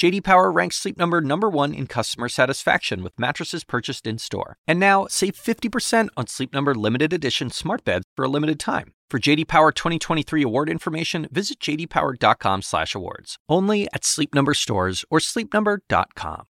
JD Power ranks Sleep Number number 1 in customer satisfaction with mattresses purchased in-store. And now, save 50% on Sleep Number limited edition smart beds for a limited time. For JD Power 2023 award information, visit jdpower.com/awards. Only at Sleep Number stores or sleepnumber.com.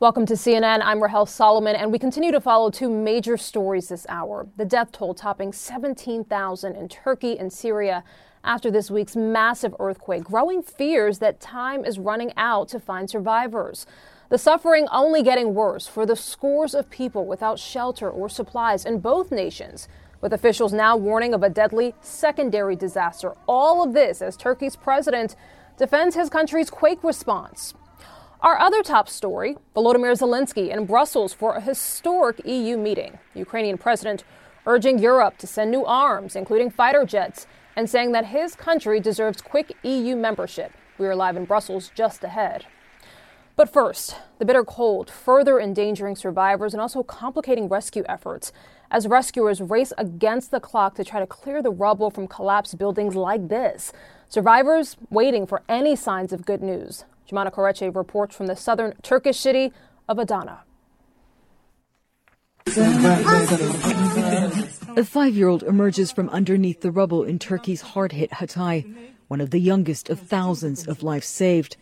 Welcome to CNN. I'm Rahel Solomon, and we continue to follow two major stories this hour. The death toll topping 17,000 in Turkey and Syria after this week's massive earthquake, growing fears that time is running out to find survivors. The suffering only getting worse for the scores of people without shelter or supplies in both nations, with officials now warning of a deadly secondary disaster. All of this as Turkey's president defends his country's quake response. Our other top story Volodymyr Zelensky in Brussels for a historic EU meeting. Ukrainian president urging Europe to send new arms, including fighter jets, and saying that his country deserves quick EU membership. We are live in Brussels just ahead. But first, the bitter cold further endangering survivors and also complicating rescue efforts as rescuers race against the clock to try to clear the rubble from collapsed buildings like this. Survivors waiting for any signs of good news. Jomana Karadsheh reports from the southern Turkish city of Adana. A five year old emerges from underneath the rubble in Turkey's hard hit Hatay, one of the youngest of thousands of lives saved.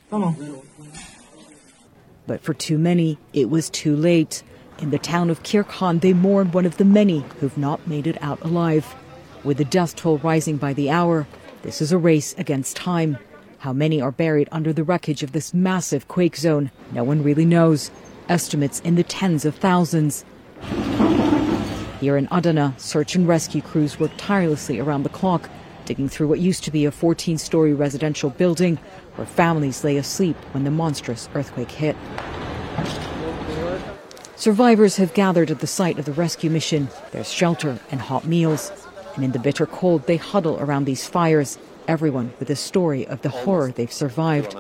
But for too many, it was too late. In the town of Kirikhan, they mourn one of the many who've not made it out alive. With the death toll rising by the hour, this is a race against time. How many are buried under the wreckage of this massive quake zone? No one really knows. Estimates in the tens of thousands. Here in Adana, search and rescue crews work tirelessly around the clock, digging through what used to be a 14 story residential building where families lay asleep when the monstrous earthquake hit. Survivors have gathered at the site of the rescue mission. There's shelter and hot meals. And in the bitter cold, they huddle around these fires, everyone with a story of the horror they've survived.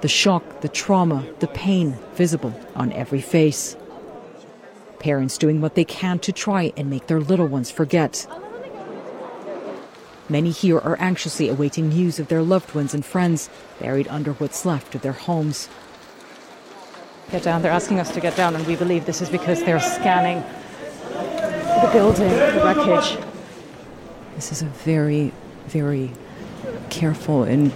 The shock, the trauma, the pain visible on every face. Parents doing what they can to try and make their little ones forget. Many here are anxiously awaiting news of their loved ones and friends buried under what's left of their homes. Get down. They're asking us to get down, and we believe this is because they're scanning the building, the wreckage. This is a very, very careful and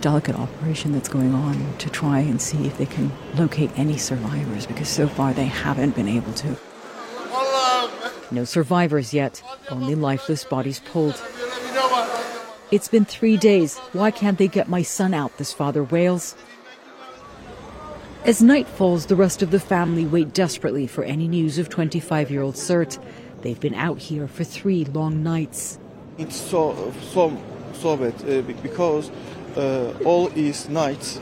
delicate operation that's going on to try and see if they can locate any survivors because so far they haven't been able to. No survivors yet, only lifeless bodies pulled. It's been three days. Why can't they get my son out? This father wails. As night falls, the rest of the family wait desperately for any news of 25 year old Sert. They've been out here for three long nights. It's so so so bad uh, because all is nights.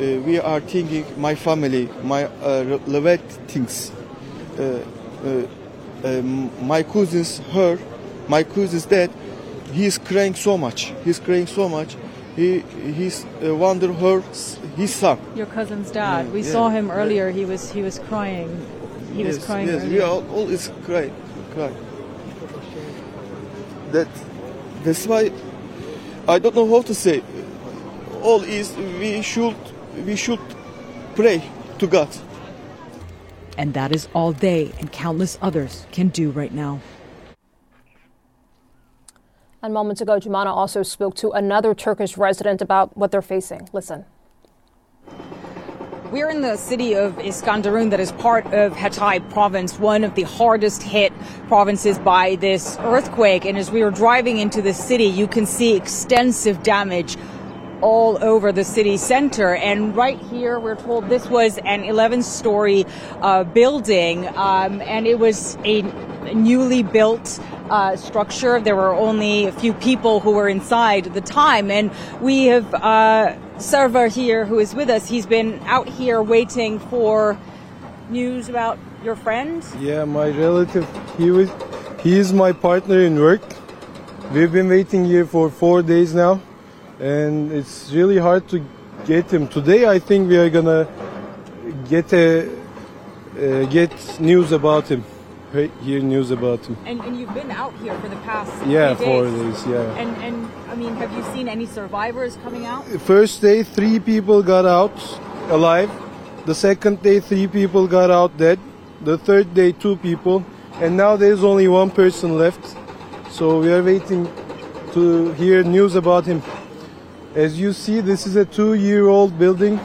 Uh, we are thinking my family, my uh, relatives, things. Uh, uh, um, my cousins, her, my cousin's dad, he's crying so much. He's crying so much. He he's uh, wonder her his son. Your cousin's dad. Yeah, we yeah, saw him yeah. earlier. He was he was crying. He yes, was crying. Yes, earlier. we all, all is crying, crying. That that's why I don't know how to say. All is we should we should pray to God. And that is all they and countless others can do right now. And moments ago, Jomana also spoke to another Turkish resident about what they're facing. Listen. We're in the city of Iskenderun, that is part of Hatay province, one of the hardest hit provinces by this earthquake. And as we were driving into the city, you can see extensive damage all over the city center. And right here, we're told this was an 11 story uh, building, um, and it was a newly built uh, structure. There were only a few people who were inside at the time. And we have uh, Server here who is with us. He's been out here waiting for news about your friend. Yeah, my relative. He was. He is my partner in work. We've been waiting here for four days now. And it's really hard to get him. Today, I think we are gonna get a uh, get news about him. Hear news about him. And, and you've been out here for the past yeah days. four days. Yeah. And and I mean, have you seen any survivors coming out? First day, three people got out alive. The second day, three people got out dead. The third day, two people, and now there's only one person left. So we are waiting to hear news about him. As you see, this is a two-year-old building,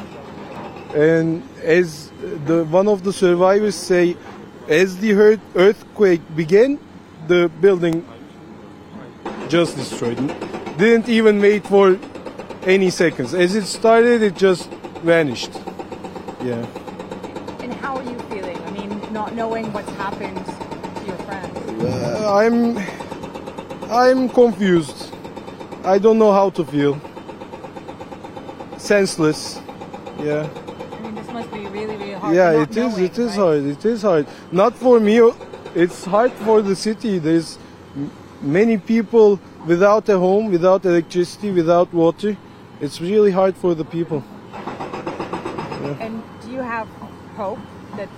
and as the one of the survivors say, as the earthquake began, the building just destroyed. Didn't even wait for any seconds. As it started, it just vanished. Yeah. And how are you feeling? I mean, not knowing what's happened to your friends. Uh, I'm, I'm confused. I don't know how to feel. Senseless. Yeah. I mean, this must be really, really hard. Yeah, it is. knowing, It is right? hard. It is hard. Not for me. It's hard for the city. There's m- many people without a home, without electricity, without water. It's really hard for the people. And do you have hope that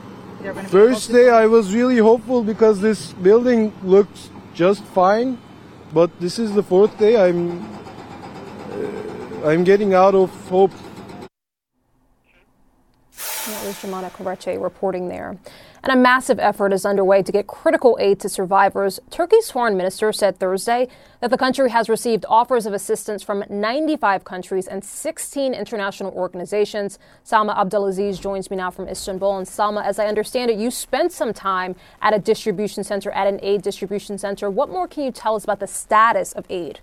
they're going to First day, I was really hopeful because this building looks just fine, but this is the fourth day. I'm I'm getting out of hope. That was Jomana Karadsheh reporting there. And a massive effort is underway to get critical aid to survivors. Turkey's foreign minister said Thursday that the country has received offers of assistance from 95 countries and 16 international organizations. Salma Abdelaziz joins me now from Istanbul. And Salma, as I understand it, you spent some time at a distribution center, at an aid distribution center. What more can you tell us about the status of aid?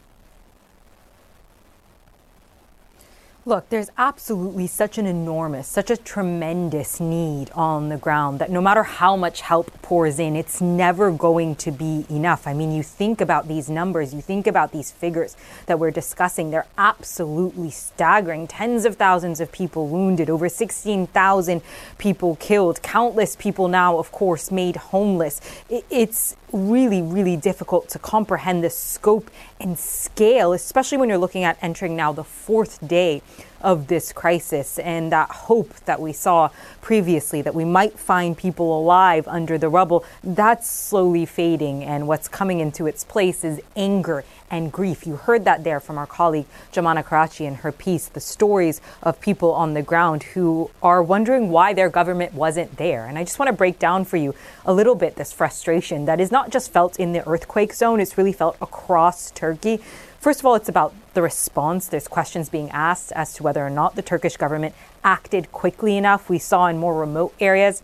Look, there's absolutely such an enormous, such a tremendous need on the ground that no matter how much help pours in, it's never going to be enough. I mean, you think about these numbers, you think about these figures that we're discussing, they're absolutely staggering. Tens of thousands of people wounded, over 16,000 people killed, countless people now, of course, made homeless. It's really, really difficult to comprehend the scope and scale, especially when you're looking at entering now the fourth day of this crisis and that hope that we saw previously that we might find people alive under the rubble, that's slowly fading. And what's coming into its place is anger and grief. You heard that there from our colleague Jomana Karadsheh in her piece, the stories of people on the ground who are wondering why their government wasn't there. And I just want to break down for you a little bit this frustration that is not just felt in the earthquake zone, it's really felt across Turkey. First of all, it's about the response. There's questions being asked as to whether or not the Turkish government acted quickly enough. We saw in more remote areas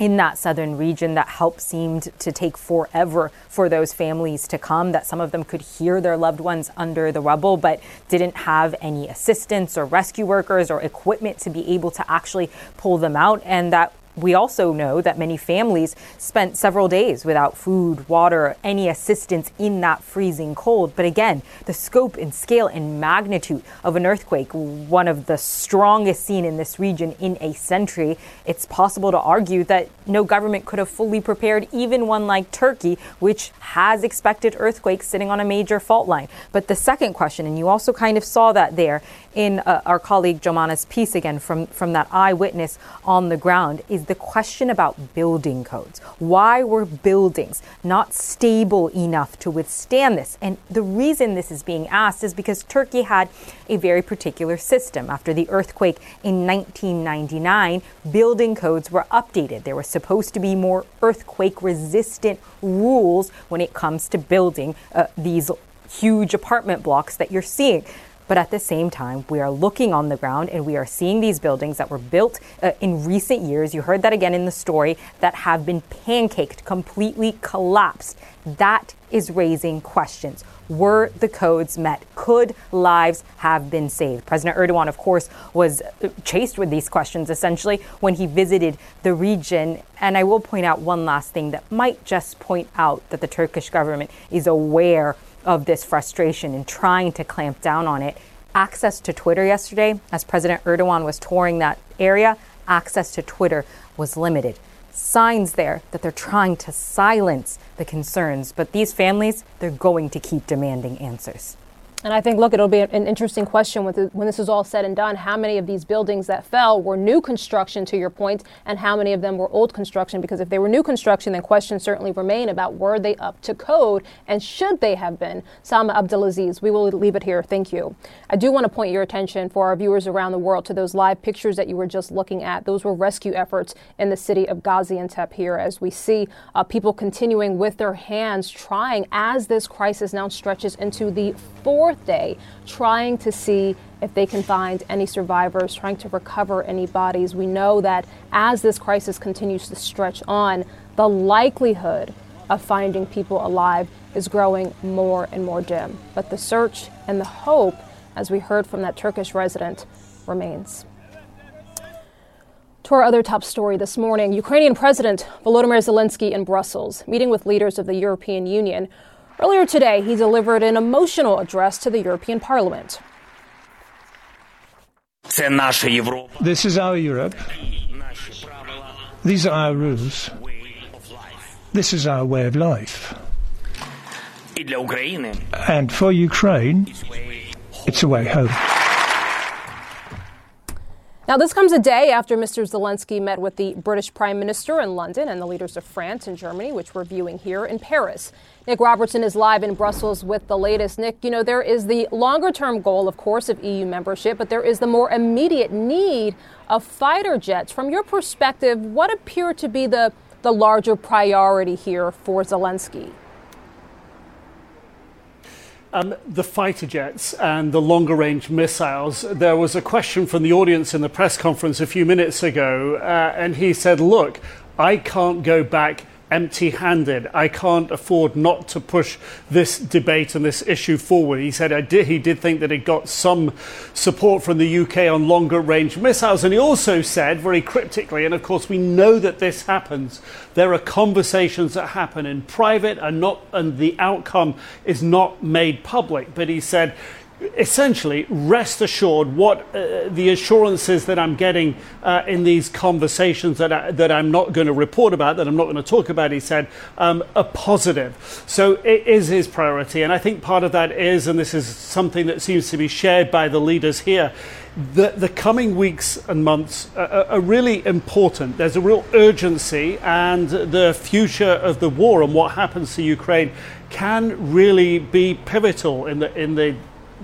in that southern region that help seemed to take forever for those families to come that some of them could hear their loved ones under the rubble but didn't have any assistance or rescue workers or equipment to be able to actually pull them out and that we also know that many families spent several days without food, water, any assistance in that freezing cold. But again, the scope and scale and magnitude of an earthquake, one of the strongest seen in this region in a century, it's possible to argue that no government could have fully prepared even one like Turkey, which has expected earthquakes sitting on a major fault line. But the second question, and you also kind of saw that there in uh, our colleague Jomana's piece again from, from that eyewitness on the ground, is the question about building codes. Why were buildings not stable enough to withstand this? And the reason this is being asked is because Turkey had a very particular system. After the earthquake in 1999, building codes were updated. There was supposed to be more earthquake resistant rules when it comes to building uh, these huge apartment blocks that you're seeing. But at the same time, we are looking on the ground and we are seeing these buildings that were built uh, in recent years. You heard that again in the story that have been pancaked, completely collapsed. That is raising questions. Were the codes met? Could lives have been saved? President Erdogan, of course, was uh, chased with these questions essentially when he visited the region. And I will point out one last thing that might just point out that the Turkish government is aware of this frustration and trying to clamp down on it. Access to Twitter yesterday, as President Erdogan was touring that area, access to Twitter was limited. Signs there that they're trying to silence the concerns, but these families, they're going to keep demanding answers. And I think, look, it'll be an interesting question when this is all said and done. How many of these buildings that fell were new construction, to your point, and how many of them were old construction? Because if they were new construction, then questions certainly remain about were they up to code and should they have been? Salma Abdelaziz, we will leave it here. Thank you. I do want to point your attention for our viewers around the world to those live pictures that you were just looking at. Those were rescue efforts in the city of Gaziantep here as we see uh, people continuing with their hands trying as this crisis now stretches into the fourth day trying to see if they can find any survivors, trying to recover any bodies. We know that as this crisis continues to stretch on, the likelihood of finding people alive is growing more and more dim. But the search and the hope, as we heard from that Turkish resident, remains. To our other top story this morning Ukrainian President Volodymyr Zelensky in Brussels, meeting with leaders of the European Union Earlier today, he delivered an emotional address to the European Parliament. This is our Europe. These are our rules. This is our way of life. And for Ukraine, it's a way home. Now, this comes a day after Mr. Zelensky met with the British Prime Minister in London and the leaders of France and Germany, which we're viewing here in Paris. Nick Robertson is live in Brussels with the latest. Nick, you know, there is the longer term goal, of course, of EU membership, but there is the more immediate need of fighter jets. From your perspective, what appear to be the, the larger priority here for Zelensky? Um, the fighter jets and the longer range missiles. There was a question from the audience in the press conference a few minutes ago, uh, and he said, Look, I can't go back empty handed. I can't afford not to push this debate and this issue forward. He said did, he did think that it got some support from the UK on longer range missiles. And he also said, very cryptically, and of course we know that this happens, there are conversations that happen in private and, not, and the outcome is not made public. But he said, essentially rest assured what uh, the assurances that I'm getting uh, in these conversations that, I, that I'm not going to report about, that I'm not going to talk about, he said, um, are positive. So it is his priority. And I think part of that is, and this is something that seems to be shared by the leaders here, the, the coming weeks and months are, are really important. There's a real urgency, and the future of the war and what happens to Ukraine can really be pivotal in the, in the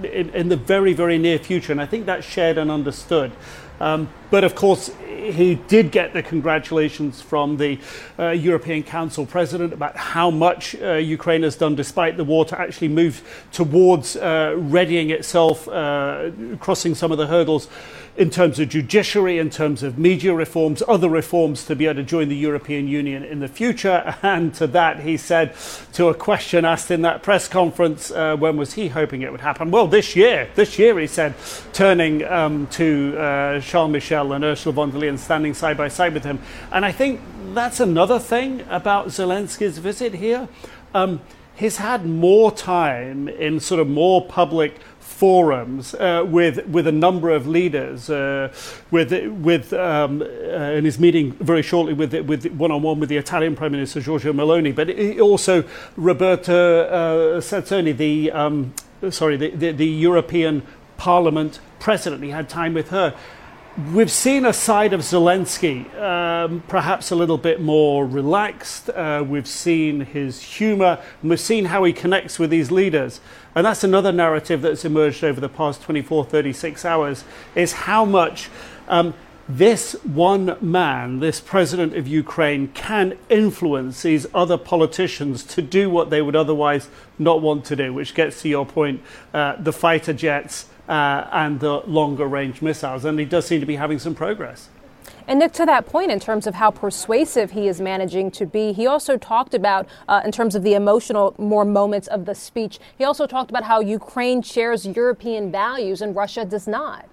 in, in, the very, very near future. And I think that's shared and understood. Um, but of course, he did get the congratulations from the uh, European Council president about how much uh, Ukraine has done despite the war to actually move towards uh, readying itself, uh, crossing some of the hurdles in terms of judiciary, in terms of media reforms, other reforms to be able to join the European Union in the future. And to that, he said to a question asked in that press conference, uh, when was he hoping it would happen? Well, this year. This year, he said, turning um, to uh, Charles Michel and Ursula von der Leyen standing side by side with him. And I think that's another thing about Zelensky's visit here. Um, he's had more time in sort of more public forums uh, with with a number of leaders, uh, with with um, uh, in his meeting very shortly with with one on one with the Italian Prime Minister Giorgia Meloni, but also Roberta uh, Sassoni, the um, sorry the, the, the European Parliament President. He had time with her. We've seen a side of Zelensky, um, perhaps a little bit more relaxed. Uh, we've seen his humour, and we've seen how he connects with these leaders. And that's another narrative that's emerged over the past 24, 36 hours, is how much um, this one man, this president of Ukraine, can influence these other politicians to do what they would otherwise not want to do, which gets to your point, uh, the fighter jets uh, and the longer range missiles. And he does seem to be having some progress. And Nick, to that point, in terms of how persuasive he is managing to be, he also talked about, uh, in terms of the emotional more moments of the speech, he also talked about how Ukraine shares European values and Russia does not.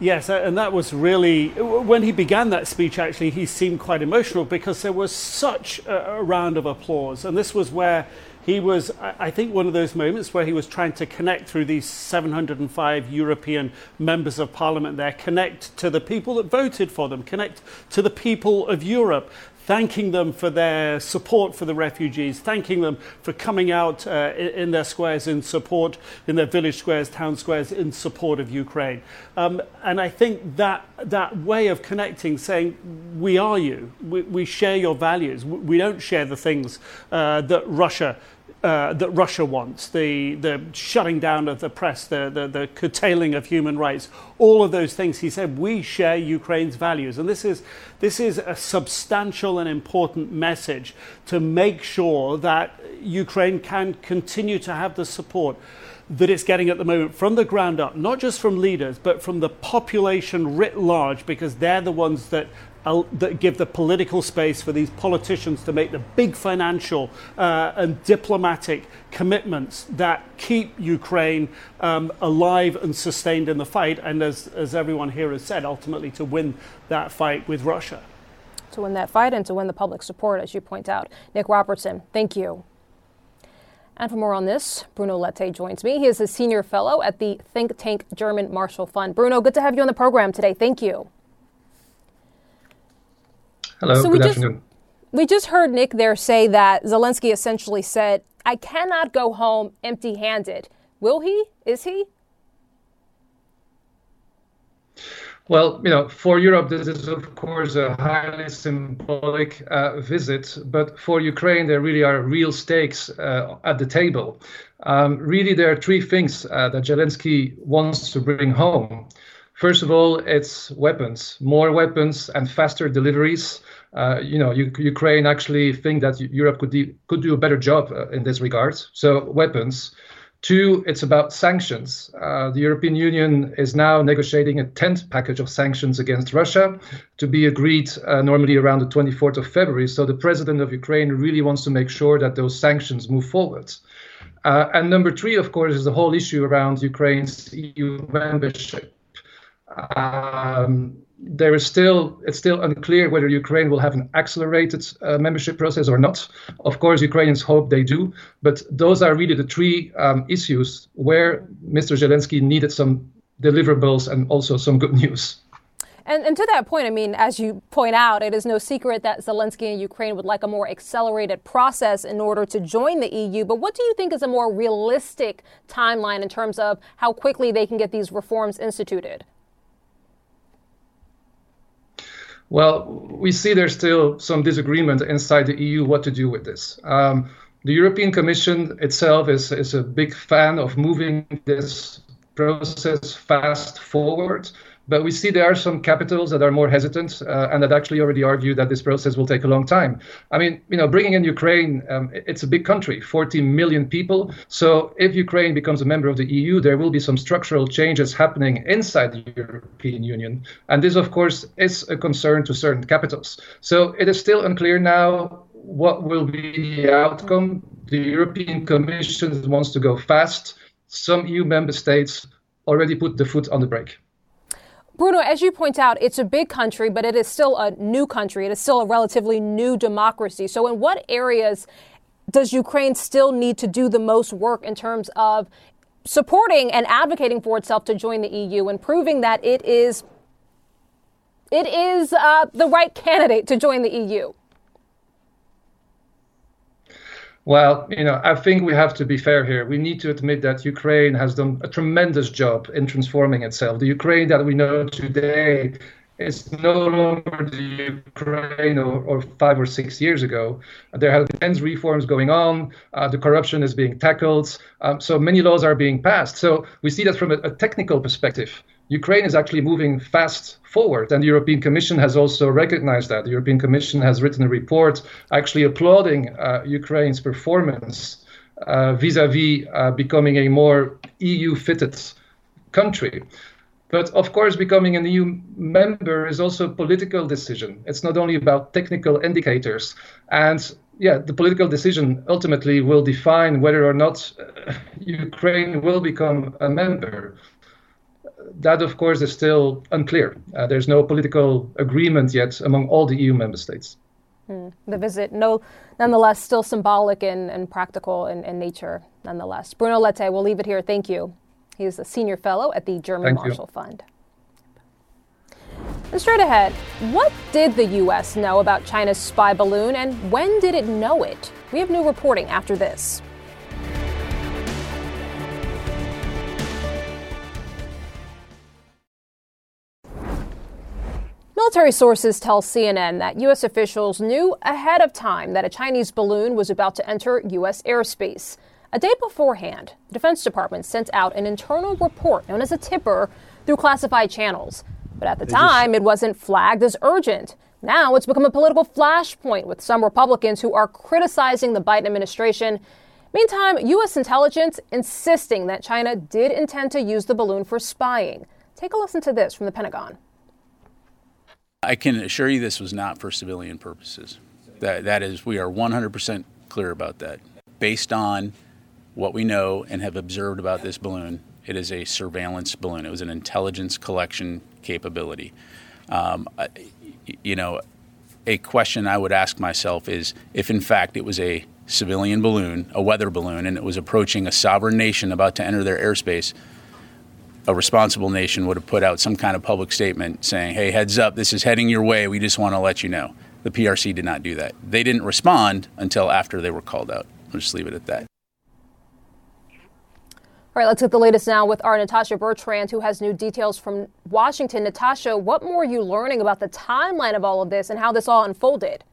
Yes, and that was really when he began that speech. Actually, he seemed quite emotional because there was such a, round of applause, and this was where he was, I think, one of those moments where he was trying to connect through these 705 European members of parliament there, connect to the people that voted for them, connect to the people of Europe. Thanking them for their support for the refugees, thanking them for coming out uh, in, their squares in support, in their village squares, town squares, in support of Ukraine. Um, and I think that that way of connecting, saying, we are you, we, we share your values, we don't share the things uh, that Russia uh, that Russia wants, the, the shutting down of the press, the, the, the, curtailing of human rights, all of those things. He said, we share Ukraine's values. And this is, this is a substantial and important message to make sure that Ukraine can continue to have the support that it's getting at the moment from the ground up, not just from leaders, but from the population writ large, because they're the ones that that give the political space for these politicians to make the big financial uh, and diplomatic commitments that keep Ukraine um, alive and sustained in the fight, and as, as everyone here has said, ultimately to win that fight with Russia. To win that fight and to win the public support, as you point out. Nick Robertson, thank you. And for more on this, Bruno Lette joins me. He is a senior fellow at the think tank German Marshall Fund. Bruno, good to have you on the program today. Thank you. Hello, so good we afternoon. Just, we just heard Nick there say that Zelensky essentially said, I cannot go home empty handed. Will he? Is he? Well, you know, for Europe, this is of course a highly symbolic uh, visit, but for Ukraine, there really are real stakes uh, at the table. Um, really, there are three things uh, that Zelensky wants to bring home. First of all, it's weapons, more weapons and faster deliveries. Uh, you know, U- Ukraine actually think that Europe could do, could do a better job uh, in this regard. So weapons. Two, it's about sanctions. Uh, the European Union is now negotiating a 10th package of sanctions against Russia to be agreed uh, normally around the 24th of February. So the president of Ukraine really wants to make sure that those sanctions move forward. Uh, and number three, of course, is the whole issue around Ukraine's EU membership. Um, there is still it's still unclear whether Ukraine will have an accelerated uh, membership process or not. Of course, Ukrainians hope they do, but those are really the three um, issues where Mr. Zelensky needed some deliverables and also some good news. And, and, to that point, I mean, as you point out, it is no secret that Zelensky and Ukraine would like a more accelerated process in order to join the EU. But what do you think is a more realistic timeline in terms of how quickly they can get these reforms instituted? Well, we see there's still some disagreement inside the EU what to do with this. Um, the European Commission itself is, is a big fan of moving this process fast forward. But we see there are some capitals that are more hesitant uh, and that actually already argue that this process will take a long time. I mean, you know, bringing in Ukraine, um, it's a big country, 40 million people. So if Ukraine becomes a member of the EU, there will be some structural changes happening inside the European Union. And this, of course, is a concern to certain capitals. So it is still unclear now what will be the outcome. The European Commission wants to go fast. Some EU member states already put the foot on the brake. Bruno, as you point out, it's a big country, but it is still a new country. It is still a relatively new democracy. So, in what areas does Ukraine still need to do the most work in terms of supporting and advocating for itself to join the EU and proving that it is it is uh, the right candidate to join the EU? Well, you know, I think we have to be fair here. We need to admit that Ukraine has done a tremendous job in transforming itself. The Ukraine that we know today is no longer the Ukraine or, or five or six years ago. There have been reforms going on. Uh, the corruption is being tackled. Um, so many laws are being passed. So we see that from a, a technical perspective. Ukraine is actually moving fast forward, and the European Commission has also recognized that. The European Commission has written a report actually applauding uh, Ukraine's performance vis a vis becoming a more EU fitted country. But of course, becoming an EU member is also a political decision. It's not only about technical indicators. And yeah, the political decision ultimately will define whether or not uh, Ukraine will become a member that, of course, is still unclear. Uh, there's no political agreement yet among all the EU member states. Mm. The visit, no, nonetheless, still symbolic and, and practical in, in, nature, nonetheless. Bruno Lette, we'll leave it here. Thank you. He is a senior fellow at the German Thank Marshall you. Fund. And straight ahead, what did the U.S. know about China's spy balloon and when did it know it? We have new reporting after this. Military sources tell CNN that U.S. officials knew ahead of time that a Chinese balloon was about to enter U.S. airspace. A day beforehand, the Defense Department sent out an internal report known as a tipper through classified channels. But at the time, it wasn't flagged as urgent. Now it's become a political flashpoint with some Republicans who are criticizing the Biden administration. Meantime, U.S. intelligence insisting that China did intend to use the balloon for spying. Take a listen to this from the Pentagon. I can assure you this was not for civilian purposes. That, that is, we are 100% clear about that. Based on what we know and have observed about this balloon, it is a surveillance balloon. It was an intelligence collection capability. Um, you know, a question I would ask myself is if, in fact, it was a civilian balloon, a weather balloon, and it was approaching a sovereign nation about to enter their airspace, a responsible nation would have put out some kind of public statement saying, hey, heads up, this is heading your way. We just want to let you know. The PRC did not do that. They didn't respond until after they were called out. I'll just leave it at that. All right, let's get the latest now with our Natasha Bertrand, who has new details from Washington. Natasha, what more are you learning about the timeline of all of this and how this all unfolded?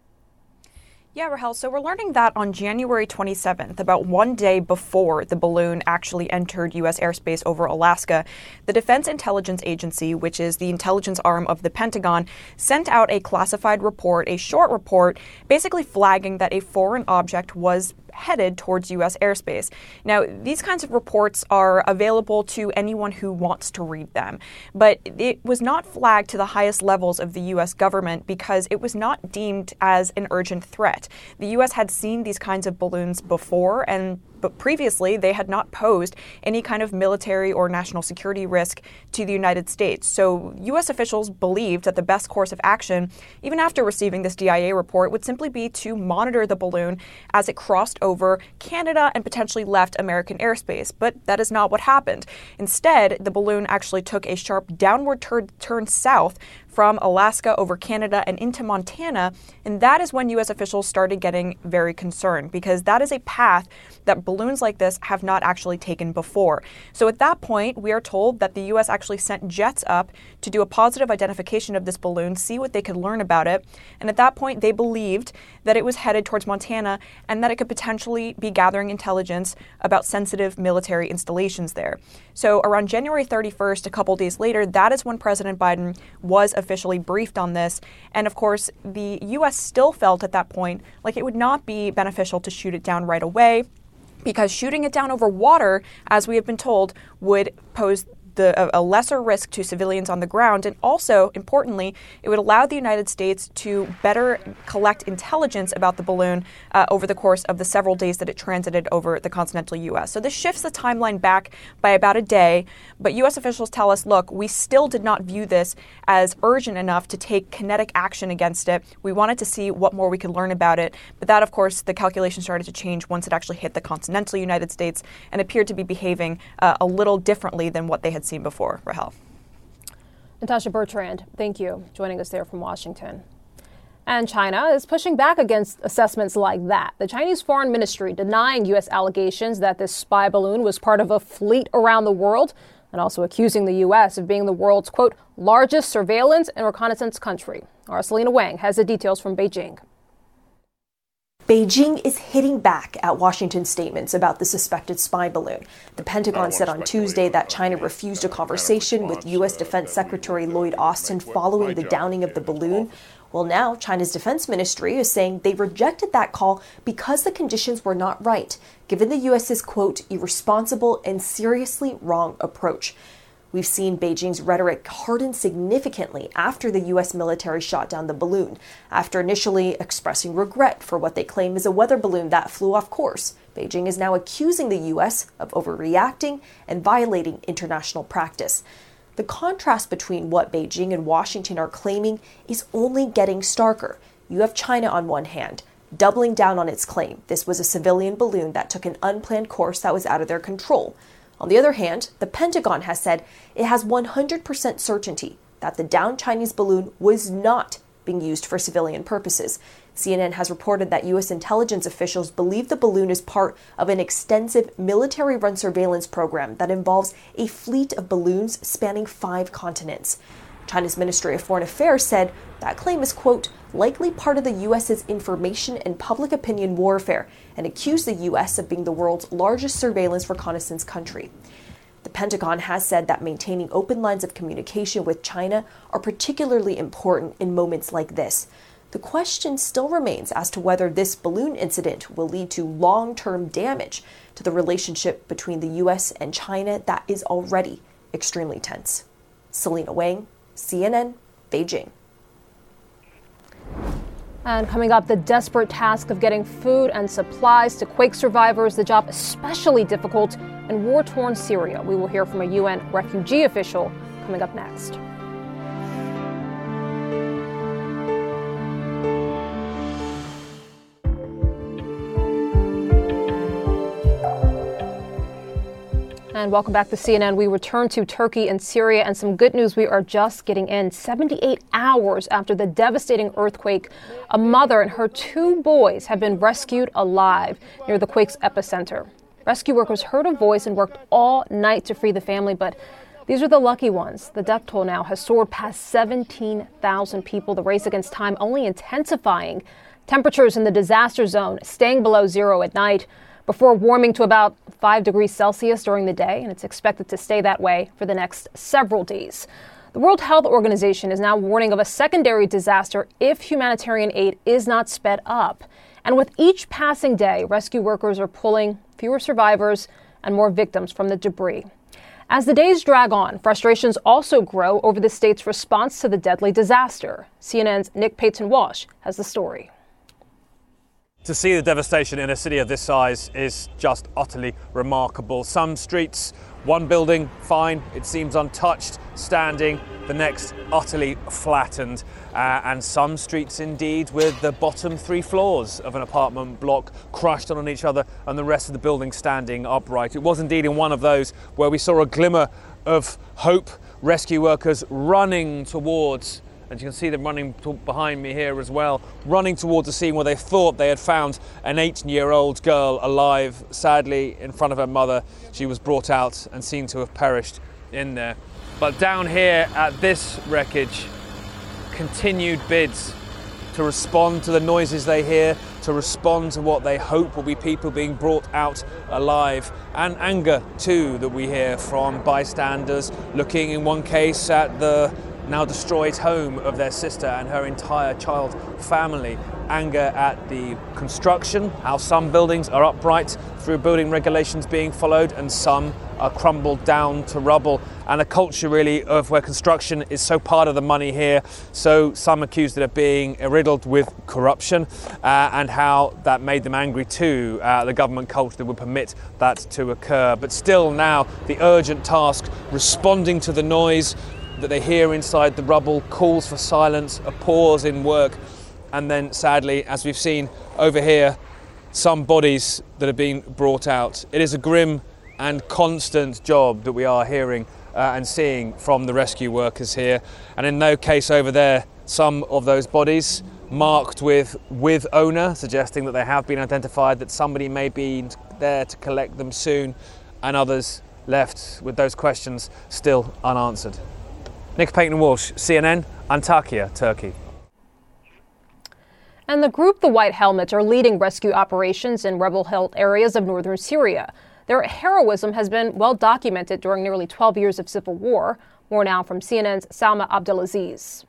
Yeah, Rahel. So we're learning that on January 27th, about one day before the balloon actually entered U.S. airspace over Alaska, the Defense Intelligence Agency, which is the intelligence arm of the Pentagon, sent out a classified report, a short report, basically flagging that a foreign object was headed towards U.S. airspace. Now, these kinds of reports are available to anyone who wants to read them, but it was not flagged to the highest levels of the U.S. government because it was not deemed as an urgent threat. The U.S. had seen these kinds of balloons before, and but previously they had not posed any kind of military or national security risk to the United States. So U.S. officials believed that the best course of action, even after receiving this DIA report, would simply be to monitor the balloon as it crossed over Canada and potentially left American airspace. But that is not what happened. Instead, the balloon actually took a sharp downward tur- turn south from Alaska over Canada and into Montana. And that is when U.S. officials started getting very concerned because that is a path that balloons like this have not actually taken before. So at that point, we are told that the U.S. actually sent jets up to do a positive identification of this balloon, see what they could learn about it. And at that point, they believed that it was headed towards Montana and that it could potentially be gathering intelligence about sensitive military installations there. So around January 31st, a couple days later, that is when President Biden was officially briefed on this. And of course, the U.S. still felt at that point like it would not be beneficial to shoot it down right away because shooting it down over water, as we have been told, would pose the, a lesser risk to civilians on the ground. And also, importantly, it would allow the United States to better collect intelligence about the balloon uh, over the course of the several days that it transited over the continental U.S. So this shifts the timeline back by about a day. But U.S. officials tell us, look, we still did not view this as urgent enough to take kinetic action against it. We wanted to see what more we could learn about it. But that, of course, the calculation started to change once it actually hit the continental United States and appeared to be behaving uh, a little differently than what they had seen before. Rahel. Natasha Bertrand, thank you, joining us there from Washington. And China is pushing back against assessments like that. The Chinese Foreign Ministry denying U.S. allegations that this spy balloon was part of a fleet around the world and also accusing the U.S. of being the world's, quote, largest surveillance and reconnaissance country. Our Selena Wang has the details from Beijing. Beijing is hitting back at Washington's statements about the suspected spy balloon. The Pentagon said on Tuesday that China refused a conversation with U.S. Defense Secretary Lloyd Austin following the downing of the balloon. Well, now China's defense ministry is saying they rejected that call because the conditions were not right, given the U.S.'s quote, irresponsible and seriously wrong approach. We've seen Beijing's rhetoric harden significantly after the U.S. military shot down the balloon, after initially expressing regret for what they claim is a weather balloon that flew off course. Beijing is now accusing the U.S. of overreacting and violating international practice. The contrast between what Beijing and Washington are claiming is only getting starker. You have China on one hand, doubling down on its claim this was a civilian balloon that took an unplanned course that was out of their control. On the other hand, the Pentagon has said it has 100% certainty that the downed Chinese balloon was not being used for civilian purposes. CNN has reported that U.S. intelligence officials believe the balloon is part of an extensive military run surveillance program that involves a fleet of balloons spanning five continents. China's Ministry of Foreign Affairs said that claim is, quote, likely part of the U.S.'s information and public opinion warfare and accused the U.S. of being the world's largest surveillance reconnaissance country. The Pentagon has said that maintaining open lines of communication with China are particularly important in moments like this. The question still remains as to whether this balloon incident will lead to long term damage to the relationship between the U.S. and China that is already extremely tense. Selena Wang, CNN, Beijing. And coming up, the desperate task of getting food and supplies to quake survivors, the job especially difficult in war torn Syria. We will hear from a UN refugee official coming up next. And welcome back to CNN. We return to Turkey and Syria, and some good news we are just getting in. 78 hours after the devastating earthquake, a mother and her two boys have been rescued alive near the quake's epicenter. Rescue workers heard a voice and worked all night to free the family, but these are the lucky ones. The death toll now has soared past 17,000 people, the race against time only intensifying. Temperatures in the disaster zone staying below zero at night before warming to about 5 degrees Celsius during the day, and it's expected to stay that way for the next several days. The World Health Organization is now warning of a secondary disaster if humanitarian aid is not sped up. And with each passing day, rescue workers are pulling fewer survivors and more victims from the debris. As the days drag on, frustrations also grow over the state's response to the deadly disaster. CNN's Nick Paton Walsh has the story. To see the devastation in a city of this size is just utterly remarkable. Some streets, one building, fine, it seems untouched, standing, the next utterly flattened. Uh, and some streets, indeed, with the bottom three floors of an apartment block crushed on each other and the rest of the building standing upright. It was indeed in one of those where we saw a glimmer of hope, rescue workers running towards and you can see them running behind me here as well, running towards the scene where they thought they had found an eight year old girl alive. Sadly, in front of her mother, she was brought out and seen to have perished in there. But down here at this wreckage, continued bids to respond to the noises they hear, to respond to what they hope will be people being brought out alive, and anger too that we hear from bystanders looking in one case at the now destroyed home of their sister and her entire child family. Anger at the construction, how some buildings are upright through building regulations being followed and some are crumbled down to rubble. And a culture really of where construction is so part of the money here, so some accused it of being riddled with corruption uh, and how that made them angry too, uh, the government culture that would permit that to occur. But still now the urgent task responding to the noise, that they hear inside the rubble, calls for silence, a pause in work, and then sadly, as we've seen over here, some bodies that are being brought out. It is a grim and constant job that we are hearing uh, and seeing from the rescue workers here. And in no case over there, some of those bodies marked with with owner, suggesting that they have been identified, that somebody may be there to collect them soon, and others left with those questions still unanswered. Nick Paton Walsh, CNN, Antakya, Turkey. And the group The White Helmets are leading rescue operations in rebel held areas of northern Syria. Their heroism has been well documented during nearly 12 years of civil war. More now from CNN's Salma Abdelaziz.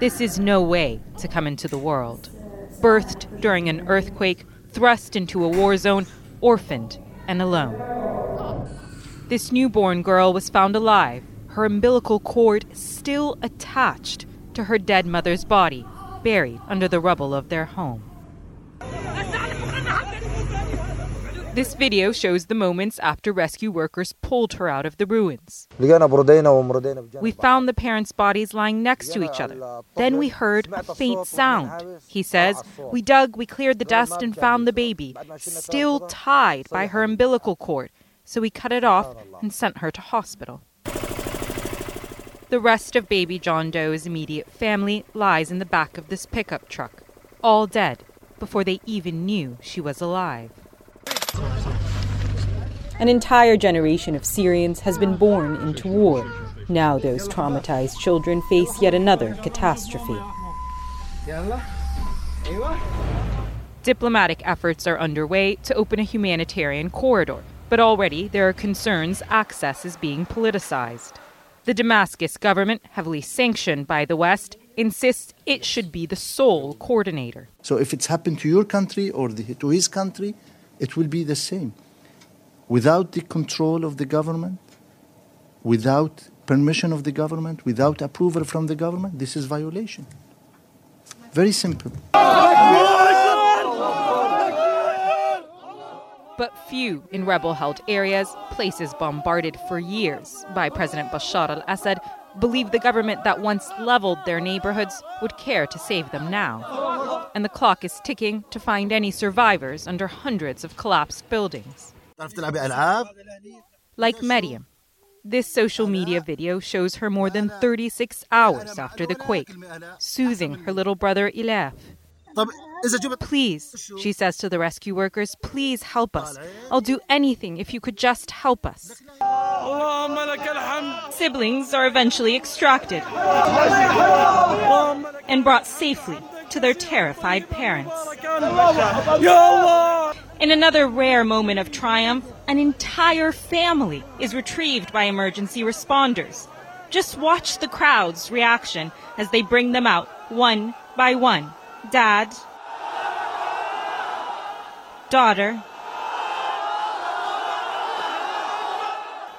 This is no way to come into the world. Birthed during an earthquake, thrust into a war zone, orphaned and alone. This newborn girl was found alive, her umbilical cord still attached to her dead mother's body, buried under the rubble of their home. This video shows the moments after rescue workers pulled her out of the ruins. We found the parents' bodies lying next to each other. Then we heard a faint sound. He says, We dug, we cleared the dust, and found the baby, still tied by her umbilical cord so we cut it off and sent her to hospital. The rest of baby John Doe's immediate family lies in the back of this pickup truck, all dead before they even knew she was alive. An entire generation of Syrians has been born into war. Now those traumatized children face yet another catastrophe. Diplomatic efforts are underway to open a humanitarian corridor, but already there are concerns access is being politicized. The Damascus government, heavily sanctioned by the West, insists it should be the sole coordinator. So if it's happened to your country or the, to his country, it will be the same. Without the control of the government, without permission of the government, without approval from the government, this is violation. Very simple. But few in rebel held areas, places bombarded for years by President Bashar al Assad, believe the government that once leveled their neighborhoods would care to save them now. And the clock is ticking to find any survivors under hundreds of collapsed buildings. Like Mariam. This social media video shows her more than 36 hours after the quake, soothing her little brother Ilaf. Please, she says to the rescue workers, please help us. I'll do anything if you could just help us. Siblings are eventually extracted and brought safely to their terrified parents. In another rare moment of triumph, an entire family is retrieved by emergency responders. Just watch the crowd's reaction as they bring them out one by one. Dad, daughter,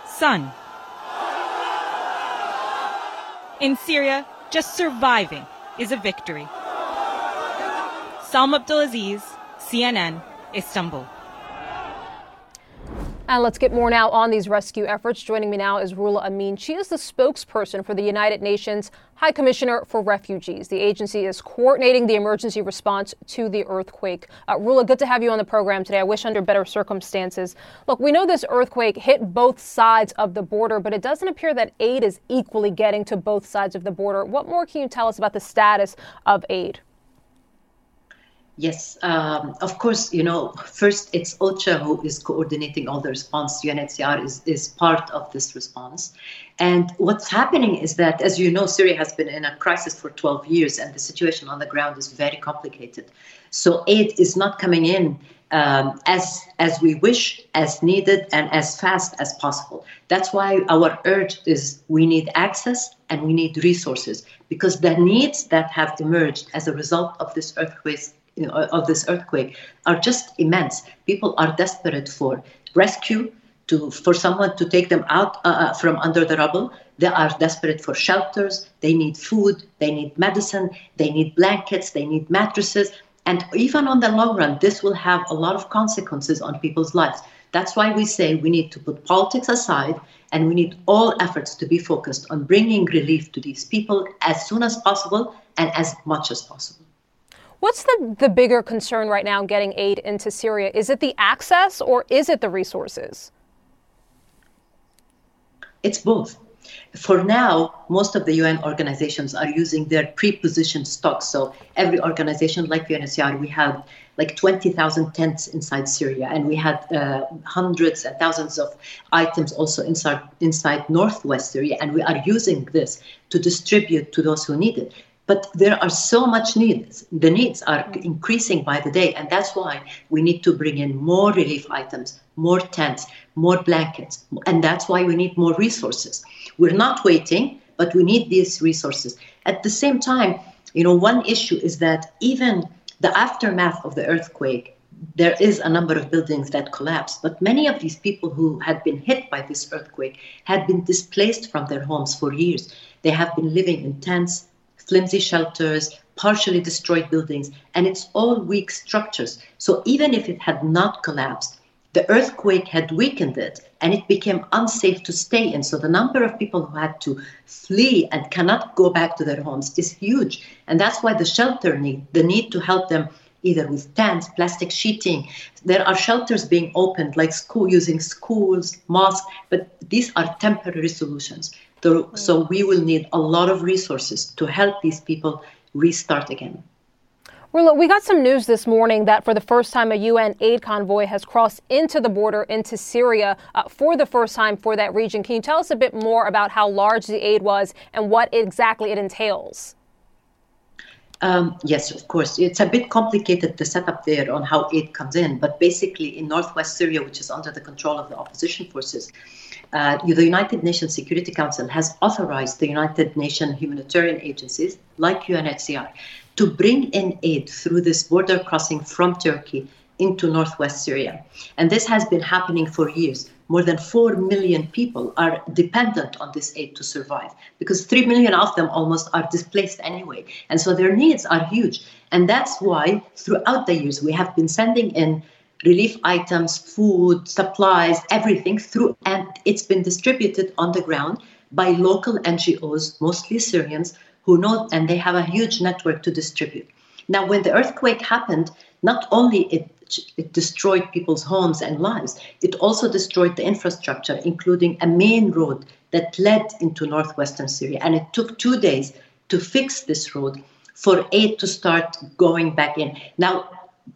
son. In Syria, just surviving is a victory. Salma Abdelaziz, CNN, Istanbul. And let's get more now on these rescue efforts. Joining me now is Rula Amin. She is the spokesperson for the United Nations High Commissioner for Refugees. The agency is coordinating the emergency response to the earthquake. Uh, Rula, good to have you on the program today. I wish under better circumstances. Look, we know this earthquake hit both sides of the border, but it doesn't appear that aid is equally getting to both sides of the border. What more can you tell us about the status of aid? Yes, um, of course, you know, first it's OCHA who is coordinating all the response. UNHCR is, is part of this response. And what's happening is that, as you know, Syria has been in a crisis for 12 years and the situation on the ground is very complicated. So aid is not coming in um, as, as we wish, as needed, and as fast as possible. That's why our urge is we need access and we need resources because the needs that have emerged as a result of this earthquake of this earthquake are just immense. People are desperate for rescue, to for someone to take them out uh, uh, from under the rubble. They are desperate for shelters. They need food. They need medicine. They need blankets. They need mattresses. And even on the long run, this will have a lot of consequences on people's lives. That's why we say we need to put politics aside and we need all efforts to be focused on bringing relief to these people as soon as possible and as much as possible. What's the, the bigger concern right now in getting aid into Syria? Is it the access or is it the resources? It's both. For now, most of the UN organizations are using their pre-positioned stocks. So every organization like UNHCR, we have like 20,000 tents inside Syria, and we had uh, hundreds and thousands of items also inside inside northwest Syria, and we are using this to distribute to those who need it. But there are so much needs. The needs are increasing by the day, and that's why we need to bring in more relief items, more tents, more blankets, and that's why we need more resources. We're not waiting, but we need these resources. At the same time, you know, one issue is that even the aftermath of the earthquake, there is a number of buildings that collapsed, but many of these people who had been hit by this earthquake had been displaced from their homes for years. They have been living in tents, flimsy shelters, partially destroyed buildings, and it's all weak structures. So even if it had not collapsed, the earthquake had weakened it and it became unsafe to stay in. So the number of people who had to flee and cannot go back to their homes is huge. And that's why the shelter need, the need to help them either with tents, plastic sheeting. There are shelters being opened, like school using schools, mosques, but these are temporary solutions. So, so we will need a lot of resources to help these people restart again. Well, we got some news this morning that for the first time, a UN aid convoy has crossed into the border into Syria uh, for the first time for that region. Can you tell us a bit more about how large the aid was and what exactly it entails? Um, yes, of course. It's a bit complicated the setup there on how aid comes in, but basically in northwest Syria, which is under the control of the opposition forces, uh, the United Nations Security Council has authorized the United Nations humanitarian agencies like UNHCR to bring in aid through this border crossing from Turkey into northwest Syria. And this has been happening for years. More than 4 million people are dependent on this aid to survive because 3 million of them almost are displaced anyway. And so their needs are huge. And that's why throughout the years we have been sending in relief items, food, supplies, everything through, and it's been distributed on the ground by local NGOs, mostly Syrians, who know and they have a huge network to distribute. Now, when the earthquake happened, not only it it destroyed people's homes and lives. It also destroyed the infrastructure, including a main road that led into northwestern Syria. And it took two days to fix this road for aid to start going back in. Now,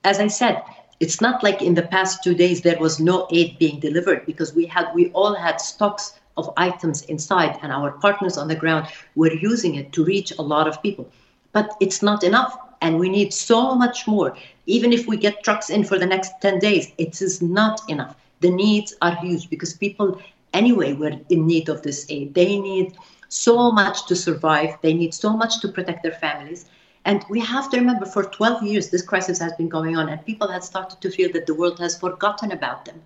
as I said, it's not like in the past two days there was no aid being delivered because we had we all had stocks of items inside and our partners on the ground were using it to reach a lot of people. But it's not enough and we need so much more. Even if we get trucks in for the next 10 days, it is not enough. The needs are huge because people anyway were in need of this aid. They need so much to survive, they need so much to protect their families. And we have to remember for 12 years this crisis has been going on, and people had started to feel that the world has forgotten about them.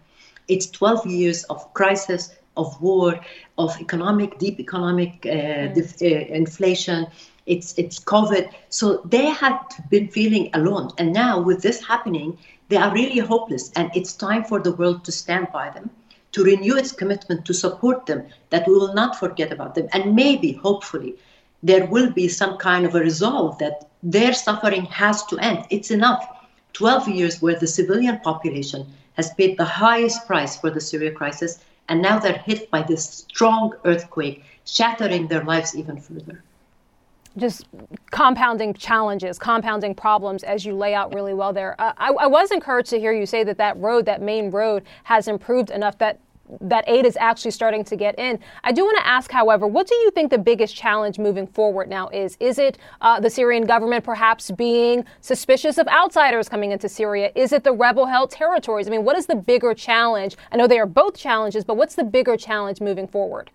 It's 12 years of crisis, of war, of economic, deep economic uh, uh, inflation, it's it's COVID. So they had been feeling alone, and now with this happening, they are really hopeless. And it's time for the world to stand by them, to renew its commitment to support them. That we will not forget about them, and maybe, hopefully, there will be some kind of a resolve that their suffering has to end. It's enough. 12 years where the civilian population has paid the highest price for the Syria crisis, and now they're hit by this strong earthquake, shattering their lives even further just compounding challenges, compounding problems as you lay out really well there. Uh, I, I, was encouraged to hear you say that that road, that main road, has improved enough that that aid is actually starting to get in. I do want to ask, however, what do you think the biggest challenge moving forward now is? Is it uh, the Syrian government perhaps being suspicious of outsiders coming into Syria? Is it the rebel held territories? I mean, what is the bigger challenge? I know they are both challenges, but what's the bigger challenge moving forward?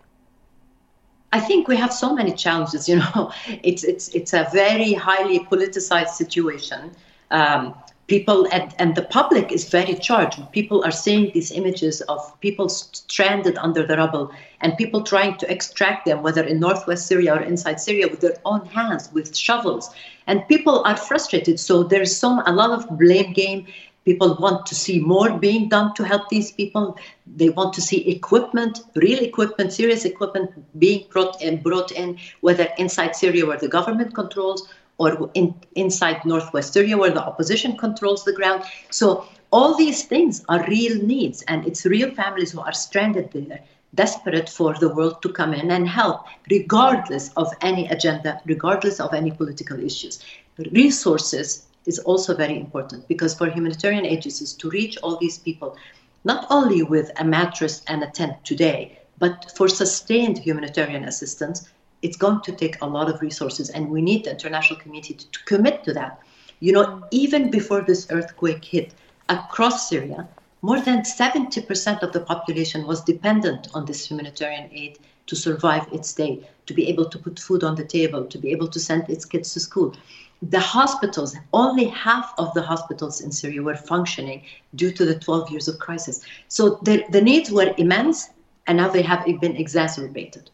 I think we have so many challenges. You know, it's it's it's a very highly politicized situation. Um, people and, and the public is very charged. People are seeing these images of people stranded under the rubble and people trying to extract them, whether in northwest Syria or inside Syria, with their own hands, with shovels. And people are frustrated. So there's some a lot of blame game People want to see more being done to help these people. They want to see equipment, real equipment, serious equipment being brought in, brought in, whether inside Syria where the government controls or in, inside northwest Syria where the opposition controls the ground. So all these things are real needs, and it's real families who are stranded there, desperate for the world to come in and help, regardless of any agenda, regardless of any political issues. Resources is also very important because for humanitarian agencies to reach all these people, not only with a mattress and a tent today, but for sustained humanitarian assistance, it's going to take a lot of resources, and we need the international community to, to commit to that. You know, even before this earthquake hit, across Syria, more than 70% of the population was dependent on this humanitarian aid to survive its day, to be able to put food on the table, to be able to send its kids to school the hospitals, only half of the hospitals in Syria were functioning due to the 12 years of crisis. So the, the needs were immense, and now they have been exacerbated.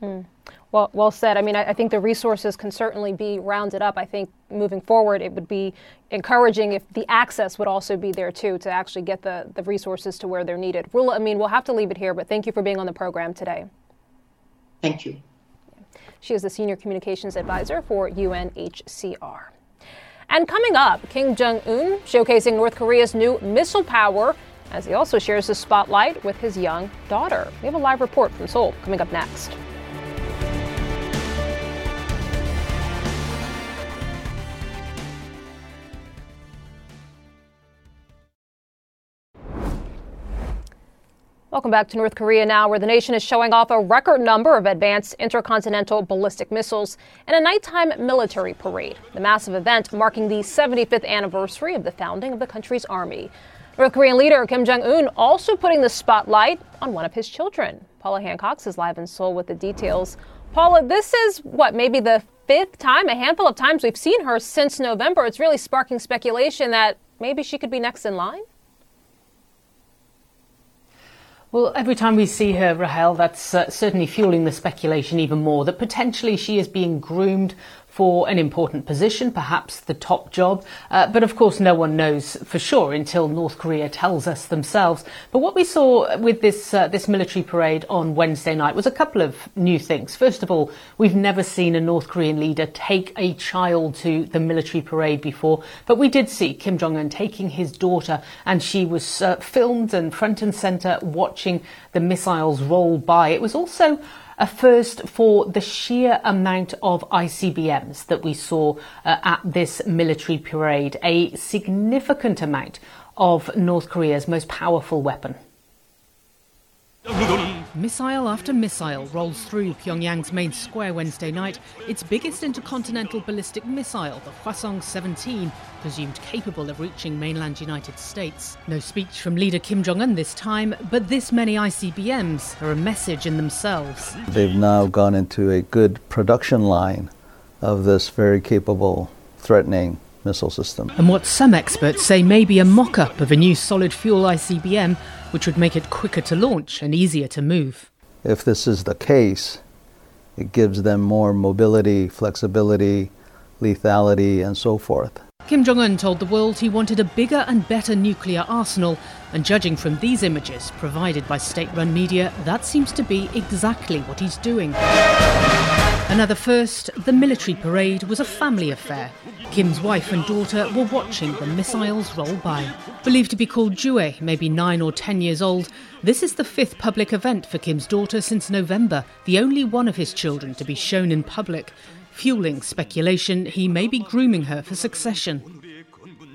Hmm. Well, well said. I mean, I, I, think the resources can certainly be rounded up. I think moving forward, it would be encouraging if the access would also be there too to actually get the, the resources to where they're needed. We'll, I mean, we'll have to leave it here, but thank you for being on the program today. Thank you. She is the Senior Communications Advisor for UNHCR. And coming up, Kim Jong un showcasing North Korea's new missile power as he also shares the spotlight with his young daughter. We have a live report from Seoul coming up next. Welcome back to North Korea now, where the nation is showing off a record number of advanced intercontinental ballistic missiles in a nighttime military parade. The massive event marking the 75th anniversary of the founding of the country's army. North Korean leader Kim Jong un also putting the spotlight on one of his children. Paula Hancocks is live in Seoul with the details. Paula, this is what, maybe the fifth time, a handful of times we've seen her since November. It's really sparking speculation that maybe she could be next in line. Well, every time we see her, Rahel, that's uh, certainly fueling the speculation even more that potentially she is being groomed for an important position, perhaps the top job. Uh, but of course, no one knows for sure until North Korea tells us themselves. But what we saw with this uh, this military parade on Wednesday night was a couple of new things. First of all, we've never seen a North Korean leader take a child to the military parade before, but we did see Kim Jong Un taking his daughter, and she was uh, filmed and front and center watching the missiles roll by. It was also first for the sheer amount of ICBMs that we saw uh, at this military parade, a significant amount of North Korea's most powerful weapon. Missile after missile rolls through Pyongyang's main square Wednesday night, its biggest intercontinental ballistic missile, the Hwasong 17, presumed capable of reaching mainland United States. No speech from leader Kim Jong un this time, but this many ICBMs are a message in themselves. They've now gone into a good production line of this very capable, threatening missile system. And what some experts say may be a mock up of a new solid fuel ICBM which would make it quicker to launch and easier to move. If this is the case, it gives them more mobility, flexibility, lethality, and so forth. Kim Jong un told the world he wanted a bigger and better nuclear arsenal, and judging from these images provided by state run media, that seems to be exactly what he's doing. Another first, the military parade was a family affair. Kim's wife and daughter were watching the missiles roll by. Believed to be called Ju-ae, maybe nine or ten years old, this is the fifth public event for Kim's daughter since November, the only one of his children to be shown in public fueling speculation he may be grooming her for succession.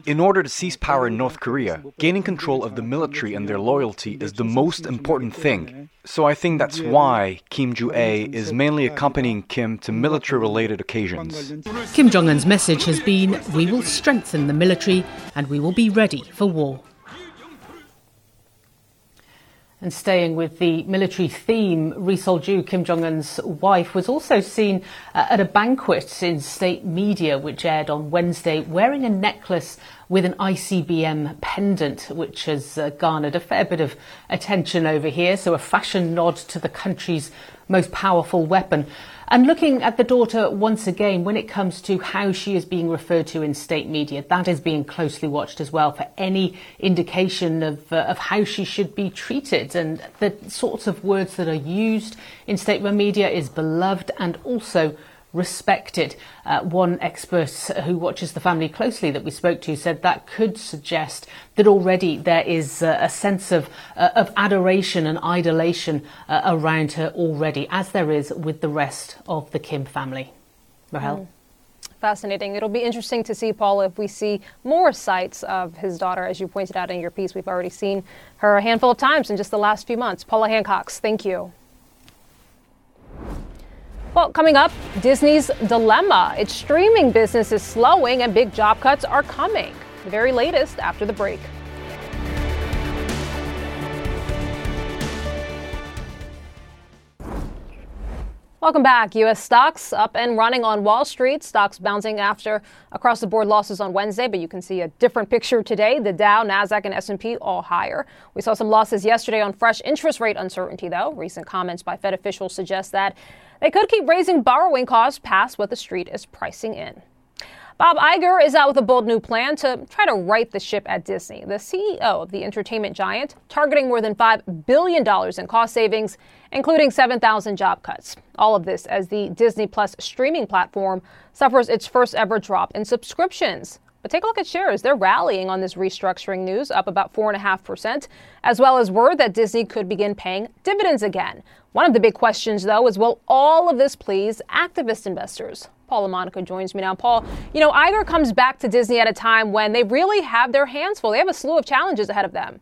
In order to seize power in North Korea, gaining control of the military and their loyalty is the most important thing. So I think that's why Kim Ju-ae is mainly accompanying Kim to military-related occasions. Kim Jong-un's message has been, we will strengthen the military and we will be ready for war. And staying with the military theme, Ri Sol-ju, Kim Jong un's wife, was also seen uh, at a banquet in state media, which aired on Wednesday, wearing a necklace with an ICBM pendant, which has uh, garnered a fair bit of attention over here. So, a fashion nod to the country's most powerful weapon. And looking at the daughter once again, when it comes to how she is being referred to in state media, that is being closely watched as well for any indication of, uh, of how she should be treated. And the sorts of words that are used in state media is beloved and also respected. Uh, one expert who watches the family closely that we spoke to said that could suggest that already there is uh, a sense of, uh, of adoration and idolation uh, around her already, as there is with the rest of the Kim family. Rahel? Mm. Fascinating. It'll be interesting to see, Paul, if we see more sights of his daughter. As you pointed out in your piece, we've already seen her a handful of times in just the last few months. Paula Hancocks, thank you. Well, coming up, Disney's dilemma. Its streaming business is slowing and big job cuts are coming. The very latest after the break. Welcome back. U.S. stocks up and running on Wall Street. Stocks bouncing after across the board losses on Wednesday, but you can see a different picture today. The Dow, Nasdaq, and S&P all higher. We saw some losses yesterday on fresh interest rate uncertainty, though. Recent comments by Fed officials suggest that they could keep raising borrowing costs past what the street is pricing in. Bob Iger is out with a bold new plan to try to right the ship at Disney. The CEO of the entertainment giant targeting more than $5 billion in cost savings, including 7,000 job cuts. All of this as the Disney Plus streaming platform suffers its first ever drop in subscriptions. But take a look at shares. They're rallying on this restructuring news, up about 4.5%, as well as word that Disney could begin paying dividends again. One of the big questions, though, is will all of this please activist investors? Paul La Monica joins me now. Paul, you know, Iger comes back to Disney at a time when they really have their hands full. They have a slew of challenges ahead of them.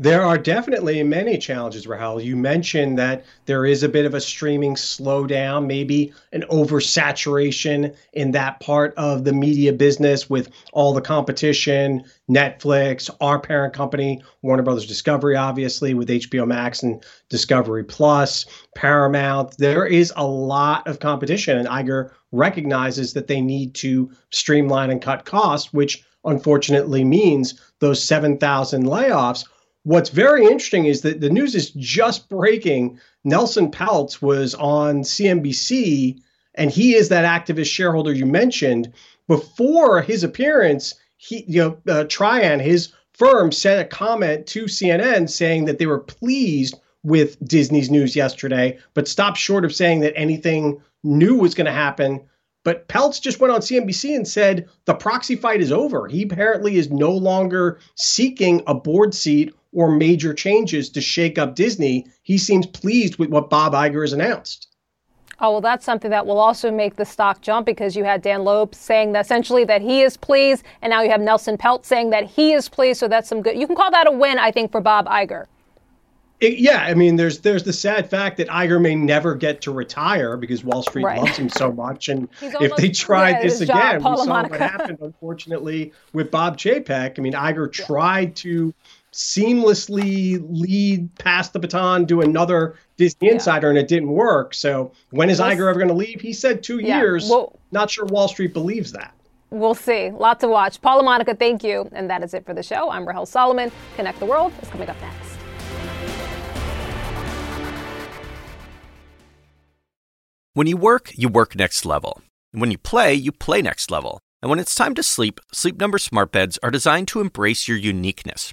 There are definitely many challenges, Rahel. You mentioned that there is a bit of a streaming slowdown, maybe an oversaturation in that part of the media business with all the competition, Netflix, our parent company, Warner Brothers Discovery, obviously, with HBO Max and Discovery Plus, Paramount. There is a lot of competition, and Iger recognizes that they need to streamline and cut costs, which unfortunately means those 7,000 layoffs What's very interesting is that the news is just breaking. Nelson Peltz was on CNBC, and he is that activist shareholder you mentioned. Before his appearance, he, you know, uh, Trian, his firm, sent a comment to CNN saying that they were pleased with Disney's news yesterday, but stopped short of saying that anything new was going to happen. But Peltz just went on CNBC and said the proxy fight is over. He apparently is no longer seeking a board seat or major changes to shake up Disney. He seems pleased with what Bob Iger has announced. Oh, well, that's something that will also make the stock jump because you had Dan Loeb saying that essentially that he is pleased, and now you have Nelson Peltz saying that he is pleased. So that's some good. You can call that a win, I think, for Bob Iger. It, yeah, I mean, there's there's the sad fact that Iger may never get to retire because Wall Street right. loves him so much, and if they tried this again, job, we saw what happened, unfortunately, with Bob Chapek. I mean, Iger yeah. tried to seamlessly lead past the baton to another Disney yeah. insider, and it didn't work. So when is we'll Iger ever going to leave? He said two yeah. years. Well, Not sure Wall Street believes that. We'll see. Lot to watch. Paul La Monica, thank you. And that is it for the show. I'm Rahel Solomon. Connect the World is coming up next. When you work, you work next level. And when you play, you play next level. And when it's time to sleep, Sleep Number smart beds are designed to embrace your uniqueness,